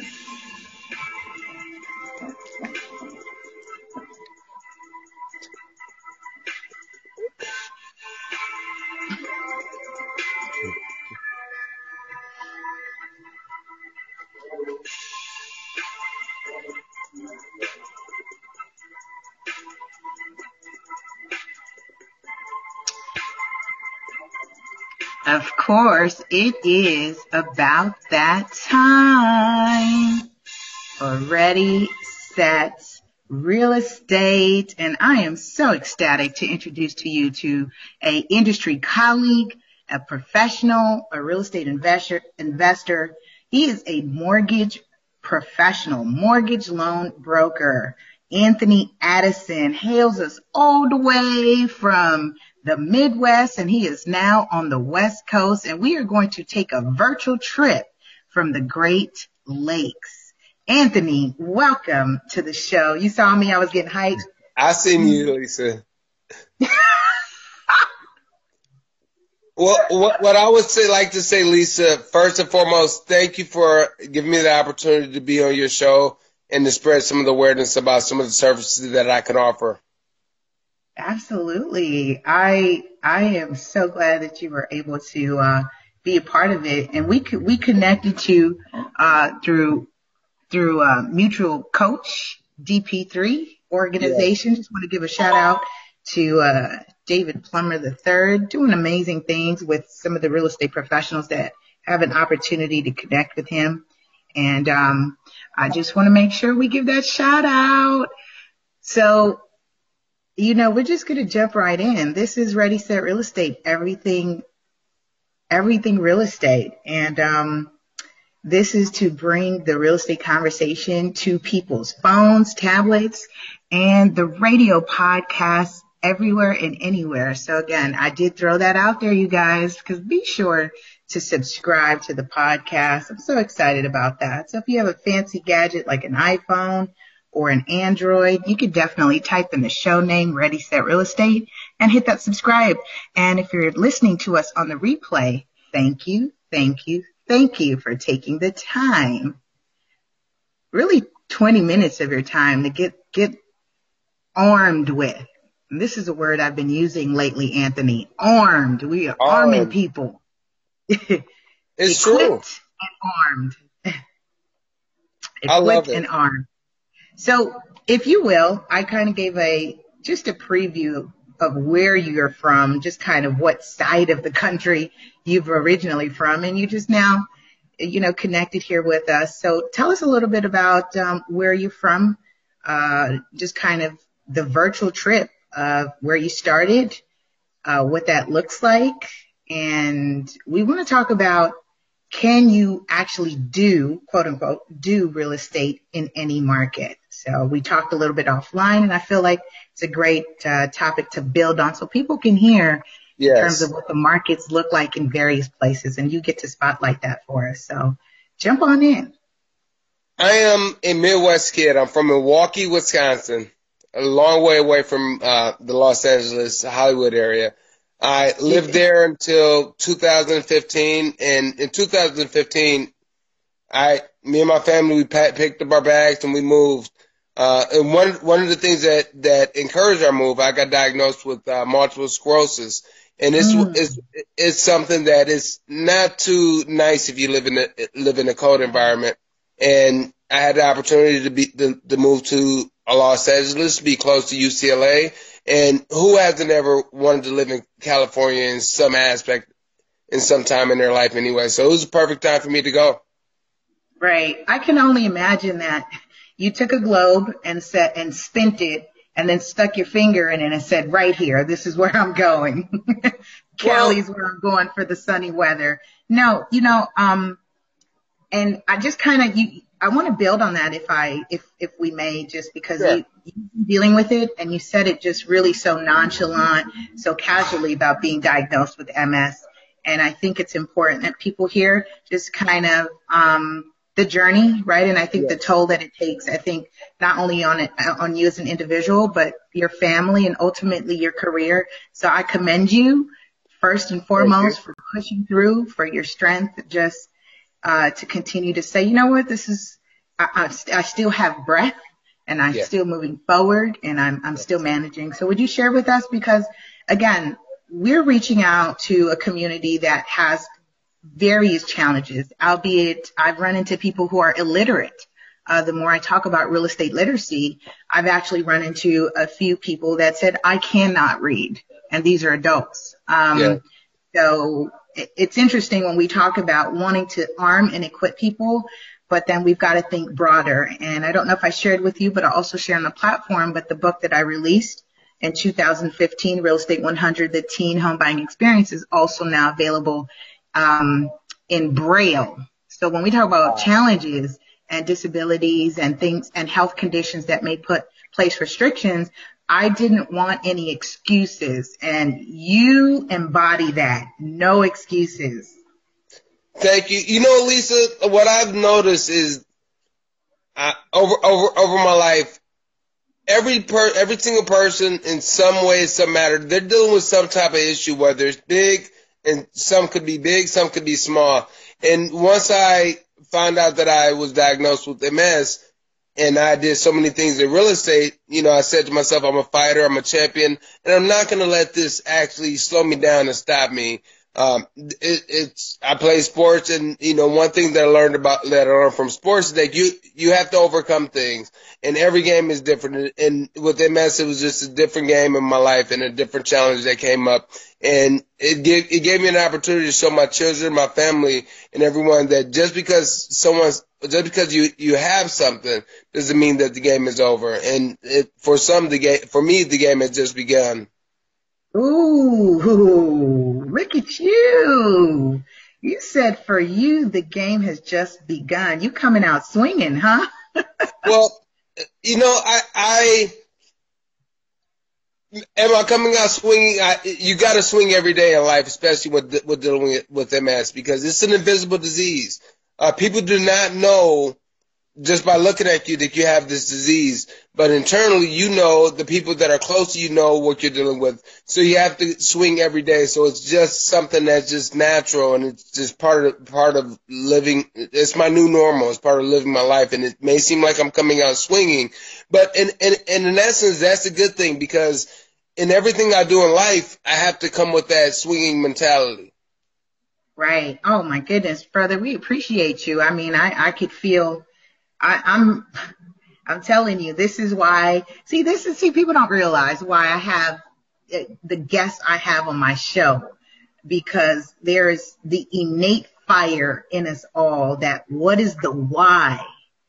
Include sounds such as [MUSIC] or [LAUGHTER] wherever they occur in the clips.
Of course, it is about that time for Ready, Set, Real Estate. And I am so ecstatic to introduce to you to a industry colleague, a professional, a real estate investor, investor. He is a mortgage professional, mortgage loan broker. Anthony Addison hails us all the way from the Midwest and he is now on the West Coast and we are going to take a virtual trip from the Great Lakes. Anthony, welcome to the show. You saw me, I was getting hyped. I seen you, Lisa. well, what, what I would say, like to say, Lisa, first and foremost, thank you for giving me the opportunity to be on your show and to spread some of the awareness about some of the services that I can offer. Absolutely. I I am so glad that you were able to uh, be a part of it, and we could we connected you uh, through through uh, mutual coach DP3 organization. Yeah. Just want to give a shout out to uh, David Plummer III, doing amazing things with some of the real estate professionals that have an opportunity to connect with him. And um, I just want to make sure we give that shout out. So you know, we're just going to jump right in. This is Ready Set Real Estate. Everything, everything real estate. And, um, this is to bring the real estate conversation to people's phones, tablets, and the radio podcasts everywhere and anywhere. So again, I did throw that out there, you guys, because be sure to subscribe to the podcast. I'm so excited about that. So if you have a fancy gadget like an iPhone or an Android, you could definitely type in the show name Ready Set Real Estate and hit that subscribe. And if you're listening to us on the replay, thank you, thank you, thank you for taking the time. Really 20 minutes of your time to get, get armed with. And this is a word I've been using lately, Anthony. Armed. We are armed. arming people. it's true. And armed. Equipped I love it. and armed. So if you will, I kind of gave a, just a preview of where you're from, just kind of what side of the country you've originally from, and you just now, you know, connected here with us. So tell us a little bit about um, where you're from, uh, just kind of the virtual trip of where you started, uh, what that looks like, and we want to talk about can you actually do, quote unquote, do real estate in any market? So we talked a little bit offline and I feel like it's a great uh, topic to build on so people can hear yes. in terms of what the markets look like in various places and you get to spotlight that for us. So jump on in. I am a Midwest kid. I'm from Milwaukee, Wisconsin, a long way away from uh, the Los Angeles, Hollywood area. I lived there until 2015, and in 2015, I, me and my family, we picked up our bags and we moved. Uh, and one one of the things that that encouraged our move, I got diagnosed with uh, multiple sclerosis, and it's mm. it's it's something that is not too nice if you live in a live in a cold environment. And I had the opportunity to be to, to move to Los Angeles, be close to UCLA, and who hasn't ever wanted to live in California in some aspect, in some time in their life anyway? So it was a perfect time for me to go. Right. I can only imagine that you took a globe and set and spent it and then stuck your finger in it and said, right here, this is where I'm going. [LAUGHS] Cali's well, where I'm going for the sunny weather. No, you know, um, and I just kind of, you, I want to build on that if I, if, if we may, just because you, you dealing with it and you said it just really so nonchalant, so casually about being diagnosed with MS. And I think it's important that people hear just kind of, um, the journey, right? And I think the toll that it takes, I think not only on it, on you as an individual, but your family and ultimately your career. So I commend you first and foremost for pushing through, for your strength, just uh, to continue to say, you know what, this is I, I, I still have breath and I'm yeah. still moving forward and I'm, I'm still managing. So would you share with us? Because again, we're reaching out to a community that has various challenges, albeit I've run into people who are illiterate. Uh, the more I talk about real estate literacy, I've actually run into a few people that said, I cannot read. And these are adults. Um, yeah. so it's interesting when we talk about wanting to arm and equip people but then we've got to think broader. And I don't know if I shared with you, but I also share on the platform, but the book that I released in 2015, Real Estate 100, the teen home buying experience is also now available, um, in Braille. So when we talk about challenges and disabilities and things and health conditions that may put place restrictions, I didn't want any excuses and you embody that. No excuses. Thank you. You know, Lisa, what I've noticed is over over over my life, every per every single person in some way, some matter, they're dealing with some type of issue, whether it's big and some could be big, some could be small. And once I found out that I was diagnosed with MS and I did so many things in real estate, you know, I said to myself, I'm a fighter, I'm a champion, and I'm not going to let this actually slow me down and stop me. Um, it, it's, I play sports and, you know, one thing that I learned about, that I learned from sports is that you, you have to overcome things and every game is different. And with MS, it was just a different game in my life and a different challenge that came up. And it gave, it gave me an opportunity to show my children, my family and everyone that just because someone's, just because you, you have something doesn't mean that the game is over. And it, for some, the game, for me, the game has just begun. Ooh, look at you. You said for you, the game has just begun. You coming out swinging, huh? [LAUGHS] well, you know, I, I, am I coming out swinging? I, you got to swing every day in life, especially with with dealing with, with MS, because it's an invisible disease. Uh, people do not know just by looking at you that you have this disease. But internally, you know the people that are close to you know what you're dealing with. So you have to swing every day. So it's just something that's just natural and it's just part of part of living. It's my new normal. It's part of living my life. And it may seem like I'm coming out swinging, but in in, in essence, that's a good thing because in everything I do in life, I have to come with that swinging mentality. Right. Oh my goodness, brother, we appreciate you. I mean, I I could feel I, I'm I'm telling you, this is why. See, this is see people don't realize why I have eh, the guests I have on my show because there's the innate fire in us all that what is the why,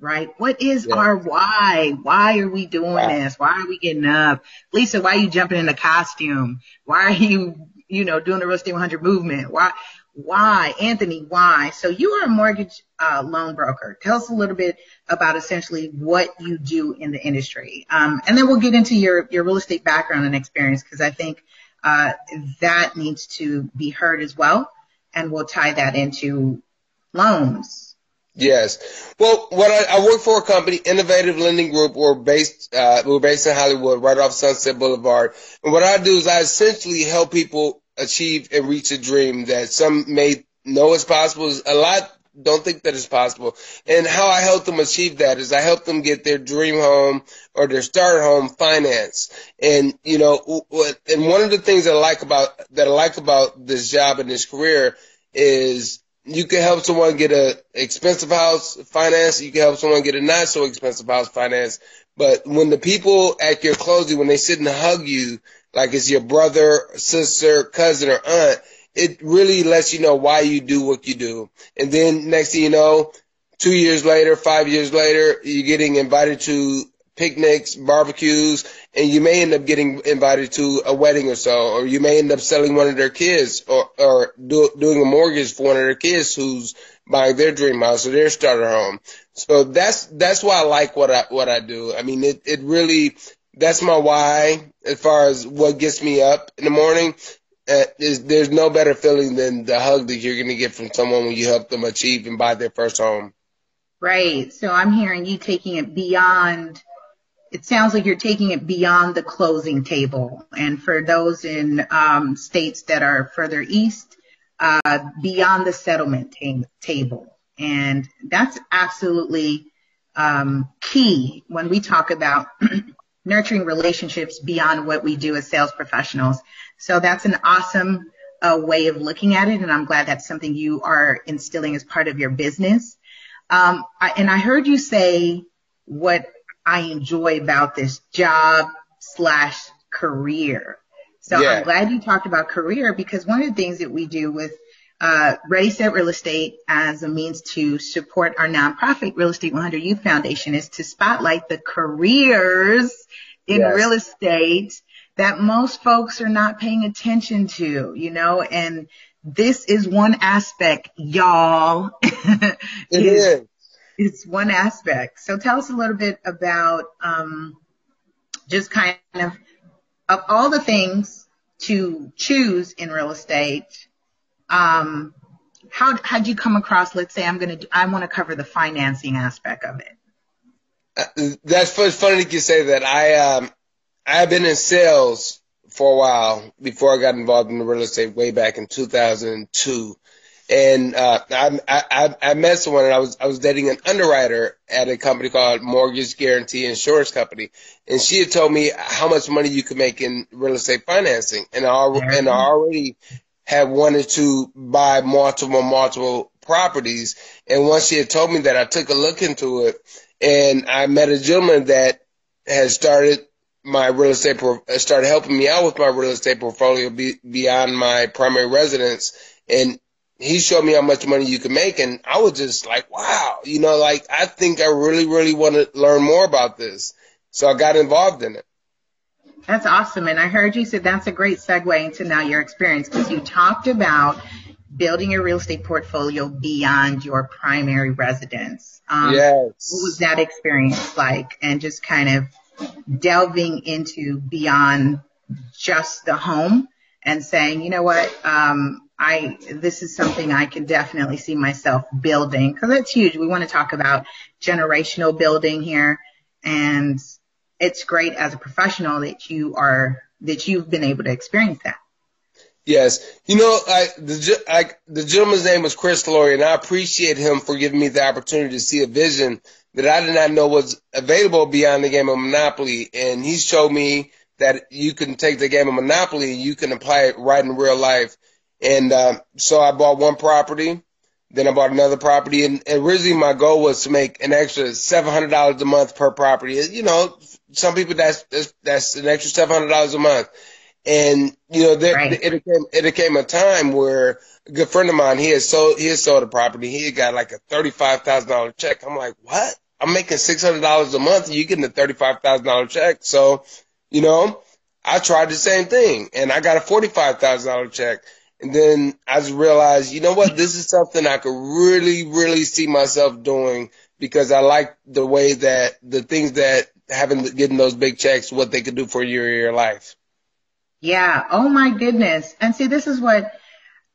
right? What is yeah. our why? Why are we doing wow. this? Why are we getting up? Lisa, why are you jumping in the costume? Why are you, you know, doing the Real Estate 100 movement? Why? Why, Anthony? Why? So you are a mortgage uh, loan broker. Tell us a little bit about essentially what you do in the industry, um, and then we'll get into your your real estate background and experience because I think uh, that needs to be heard as well, and we'll tie that into loans. Yes. Well, what I, I work for a company, Innovative Lending Group. We're based uh, we're based in Hollywood, right off Sunset Boulevard. And what I do is I essentially help people achieve and reach a dream that some may know is possible. A lot don't think that is possible. And how I help them achieve that is I help them get their dream home or their start home finance. And, you know, and one of the things that I like about, that I like about this job and this career is you can help someone get a expensive house finance. You can help someone get a not so expensive house finance. But when the people at your closing, when they sit and hug you, like it's your brother, sister, cousin, or aunt, it really lets you know why you do what you do. And then next thing you know, two years later, five years later, you're getting invited to picnics, barbecues, and you may end up getting invited to a wedding or so, or you may end up selling one of their kids or, or do, doing a mortgage for one of their kids who's buying their dream house or their starter home. So that's, that's why I like what I, what I do. I mean, it, it really that's my why as far as what gets me up in the morning. Uh, there's, there's no better feeling than the hug that you're going to get from someone when you help them achieve and buy their first home. Right. So I'm hearing you taking it beyond. It sounds like you're taking it beyond the closing table. And for those in um, states that are further east, uh, beyond the settlement t- table. And that's absolutely um, key when we talk about [CLEARS THROAT] nurturing relationships beyond what we do as sales professionals. So that's an awesome uh, way of looking at it, and I'm glad that's something you are instilling as part of your business. Um, I, and I heard you say what I enjoy about this job slash career. So yeah. I'm glad you talked about career because one of the things that we do with uh, Ready Set Real Estate as a means to support our nonprofit Real Estate 100 Youth Foundation is to spotlight the careers in yes. real estate that most folks are not paying attention to, you know, and this is one aspect, y'all. [LAUGHS] it is. It's one aspect. So tell us a little bit about um, just kind of of all the things to choose in real estate um, how how'd you come across? Let's say I'm gonna I want to cover the financing aspect of it. Uh, that's funny that you say that. I um I've been in sales for a while before I got involved in the real estate way back in 2002. And uh, I, I I met someone and I was I was dating an underwriter at a company called Mortgage Guaranty Insurance Company, and she had told me how much money you could make in real estate financing, and I and I already had wanted to buy multiple, multiple properties. And once she had told me that, I took a look into it and I met a gentleman that has started my real estate, uh, started helping me out with my real estate portfolio be, beyond my primary residence. And he showed me how much money you can make. And I was just like, wow, you know, like I think I really, really want to learn more about this. So I got involved in it. That's awesome. And I heard you said that's a great segue into now your experience because you talked about building your real estate portfolio beyond your primary residence. Um, yes. What was that experience like? And just kind of delving into beyond just the home and saying, you know what, um, I this is something I can definitely see myself building because that's huge. We want to talk about generational building here and it's great as a professional that you are that you've been able to experience that. Yes, you know, I, the I, the gentleman's name was Chris Laurie, and I appreciate him for giving me the opportunity to see a vision that I did not know was available beyond the game of Monopoly. And he showed me that you can take the game of Monopoly and you can apply it right in real life. And uh, so I bought one property, then I bought another property, and originally my goal was to make an extra seven hundred dollars a month per property. You know, some people that's that's, that's an extra seven hundred dollars a month. And you know, there, right. it came it came a time where a good friend of mine he had sold he had sold a property. He had got like a thirty five thousand dollar check. I'm like, what? I'm making six hundred dollars a month, and you getting a thirty five thousand dollar check. So, you know, I tried the same thing, and I got a forty five thousand dollar check. And then I just realized, you know what? [LAUGHS] This is something I could really, really see myself doing because I like the way that the things that having getting those big checks, what they could do for your your life. Yeah. Oh my goodness. And see, this is what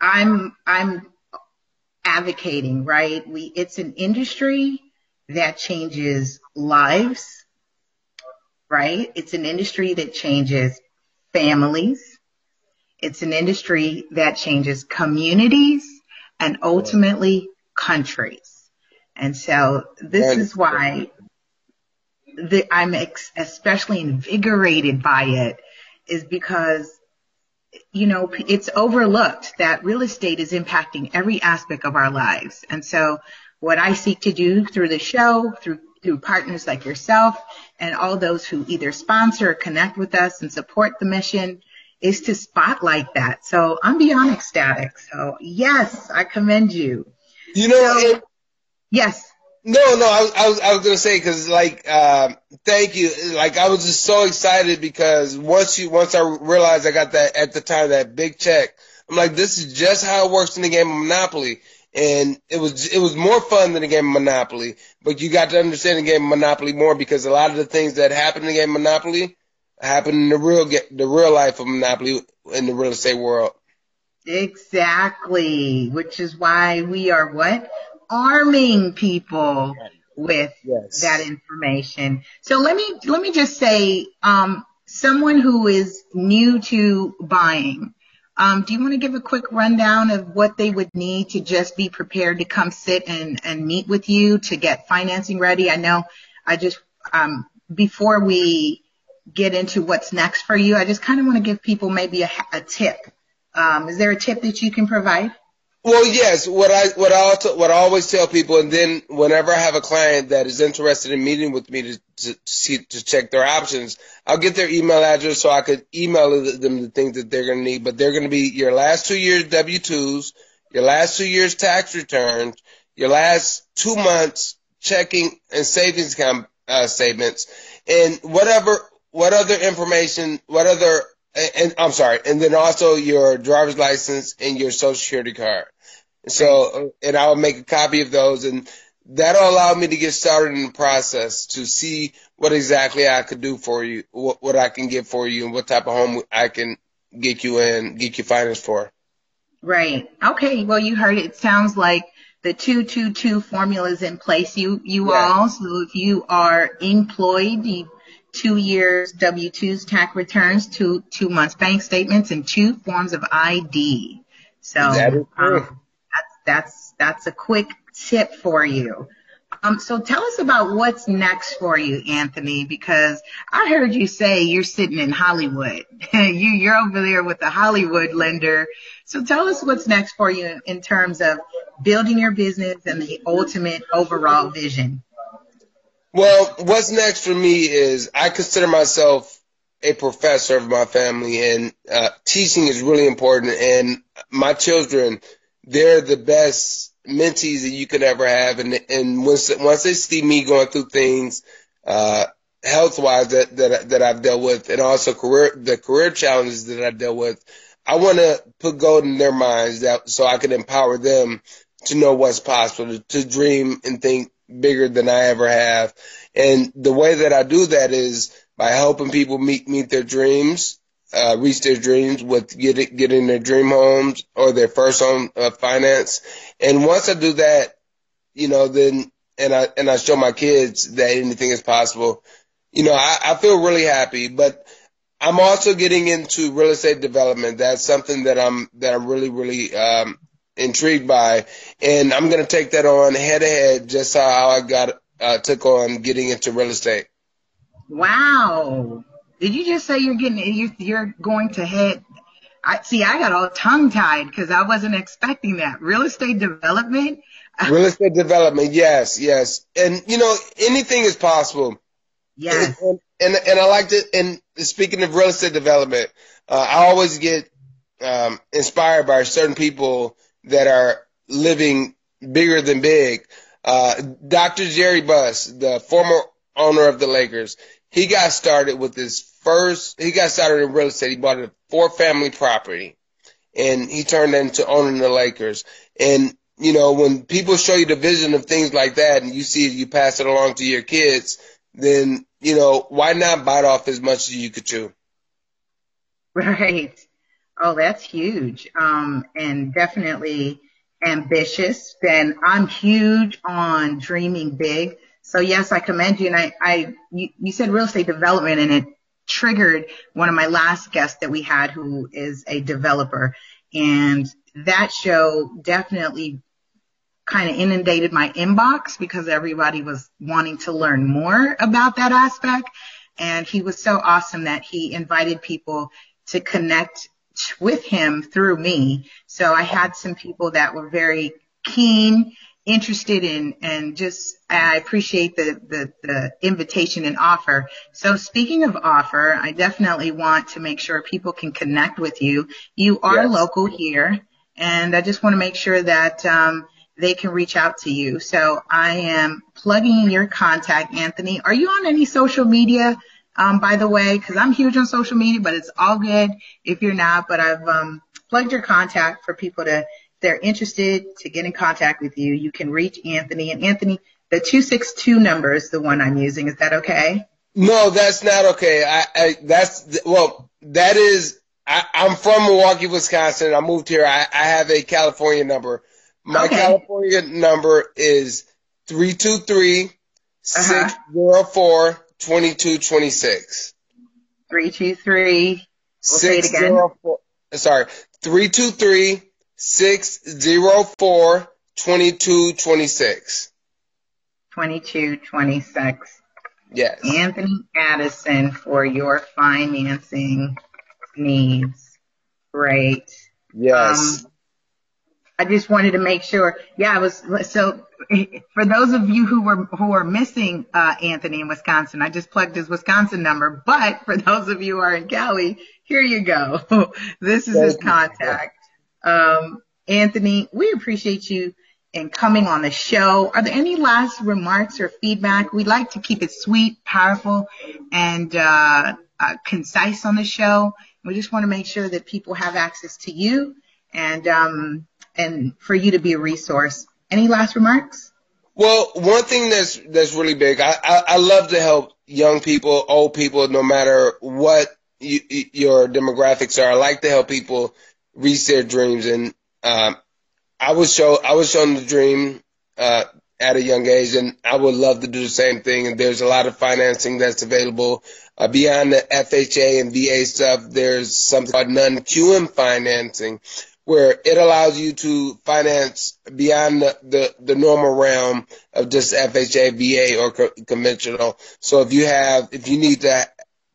I'm I'm advocating, right? We it's an industry that changes lives, right? It's an industry that changes families. It's an industry that changes communities and ultimately countries. And so this is why the, I'm ex- especially invigorated by it is because you know it's overlooked that real estate is impacting every aspect of our lives. And so what i seek to do through the show through through partners like yourself and all those who either sponsor or connect with us and support the mission is to spotlight that. So i'm beyond ecstatic. So yes i commend you. You know so, yes no, no, I was, I was, I was gonna say because like, uh, thank you. Like, I was just so excited because once you, once I realized I got that at the time that big check, I'm like, this is just how it works in the game of Monopoly, and it was, it was more fun than the game of Monopoly. But you got to understand the game of Monopoly more because a lot of the things that happen in the game of Monopoly happen in the real, the real life of Monopoly in the real estate world. Exactly, which is why we are what arming people with yes. that information. So let me let me just say, um, someone who is new to buying, Um, do you want to give a quick rundown of what they would need to just be prepared to come sit and, and meet with you to get financing ready? I know I just, um, before we get into what's next for you, I just kind of want to give people maybe a, a tip. Um, is there a tip that you can provide? Well, yes. What I what I also, what I always tell people, and then whenever I have a client that is interested in meeting with me to to see to check their options, I'll get their email address so I could email them the things that they're going to need. But they're going to be your last two years W twos, your last two years tax returns, your last two months checking and savings account uh, statements, and whatever what other information, what other and, and I'm sorry, and then also your driver's license and your social security card. So, and I'll make a copy of those and that'll allow me to get started in the process to see what exactly I could do for you, what, what I can get for you and what type of home I can get you in, get you financed for. Right. Okay. Well, you heard it. it sounds like the 222 formula is in place. You, you yeah. all, so if you are employed, you, two years W-2s tax returns, two, two months bank statements and two forms of ID. So, that is true. Um, that's that's a quick tip for you. Um, so tell us about what's next for you, Anthony, because I heard you say you're sitting in Hollywood. [LAUGHS] you you're over there with the Hollywood lender. So tell us what's next for you in terms of building your business and the ultimate overall vision. Well, what's next for me is I consider myself a professor of my family and uh, teaching is really important and my children they're the best mentees that you could ever have. And, and once, once they see me going through things, uh, health wise that, that, that I've dealt with and also career, the career challenges that I've dealt with, I want to put gold in their minds that so I can empower them to know what's possible, to, to dream and think bigger than I ever have. And the way that I do that is by helping people meet, meet their dreams uh, reach their dreams with getting getting their dream homes or their first home uh, finance. And once I do that, you know, then and I and I show my kids that anything is possible. You know, I, I feel really happy, but I'm also getting into real estate development. That's something that I'm that I'm really really um, intrigued by, and I'm going to take that on head to head, just how I got uh, took on getting into real estate. Wow. Did you just say you're getting you, you're going to head? I see. I got all tongue tied because I wasn't expecting that. Real estate development. [LAUGHS] Real estate development. Yes, yes. And you know, anything is possible. Yes. And and, and I like to. And speaking of real estate development, uh, I always get um, inspired by certain people that are living bigger than big. Uh, Dr. Jerry Buss, the former owner of the Lakers, he got started with his first, he got started in real estate. He bought a four family property and he turned into owning the Lakers. And, you know, when people show you the vision of things like that and you see it, you pass it along to your kids, then, you know, why not bite off as much as you could chew? [LAUGHS] Right. Oh, that's huge. Um, and definitely ambitious. And I'm huge on dreaming big. So yes, I commend you. And I, I, you, you said real estate development and it triggered one of my last guests that we had who is a developer. And that show definitely kind of inundated my inbox because everybody was wanting to learn more about that aspect. And he was so awesome that he invited people to connect with him through me. So I had some people that were very keen interested in and just I appreciate the, the, the invitation and offer. So speaking of offer, I definitely want to make sure people can connect with you. You are yes. local here and I just want to make sure that um, they can reach out to you. So I am plugging your contact, Anthony. Are you on any social media? Um, by the way, because I'm huge on social media, but it's all good if you're not. But I've um, plugged your contact for people to they're interested to get in contact with you, you can reach Anthony. And Anthony, the 262 number is the one I'm using. Is that okay? No, that's not okay. I, I that's well, that is. I, I'm from Milwaukee, Wisconsin. I moved here. I, I have a California number. My okay. California number is three two three six zero four twenty two twenty six. Three two three. We'll say it again. Sorry, 323 604 2226. 2226. Yes. Anthony Addison for your financing needs. Great. Yes. Um, I just wanted to make sure. Yeah, I was so for those of you who were who are missing uh, Anthony in Wisconsin, I just plugged his Wisconsin number. But for those of you who are in Cali, here you go. [LAUGHS] this is Thank his contact. Um, Anthony, we appreciate you in coming on the show. Are there any last remarks or feedback? We like to keep it sweet, powerful, and uh, uh, concise on the show. We just want to make sure that people have access to you and um, and for you to be a resource. Any last remarks? Well, one thing that's that's really big. I I, I love to help young people, old people, no matter what you, your demographics are. I like to help people reach their dreams, and um, I was show I was shown the dream uh, at a young age, and I would love to do the same thing. And there's a lot of financing that's available uh, beyond the FHA and VA stuff. There's something called non-QM financing, where it allows you to finance beyond the, the, the normal realm of just FHA, VA, or co- conventional. So if you have, if you need to,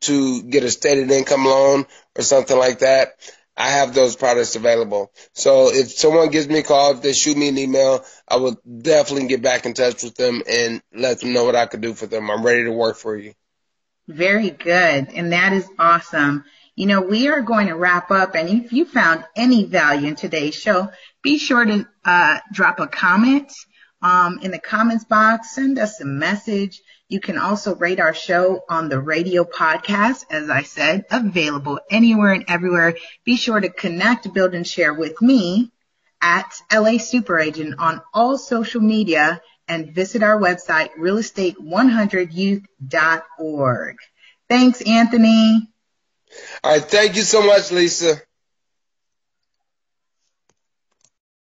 to get a stated income loan or something like that, I have those products available. So if someone gives me a call, if they shoot me an email, I will definitely get back in touch with them and let them know what I could do for them. I'm ready to work for you. Very good. And that is awesome. You know, we are going to wrap up and if you found any value in today's show, be sure to uh, drop a comment um, in the comments box, send us a message. You can also rate our show on the radio podcast, as I said, available anywhere and everywhere. Be sure to connect, build, and share with me at LA Super Agent on all social media and visit our website, realestate100youth.org. Thanks, Anthony. All right. Thank you so much, Lisa.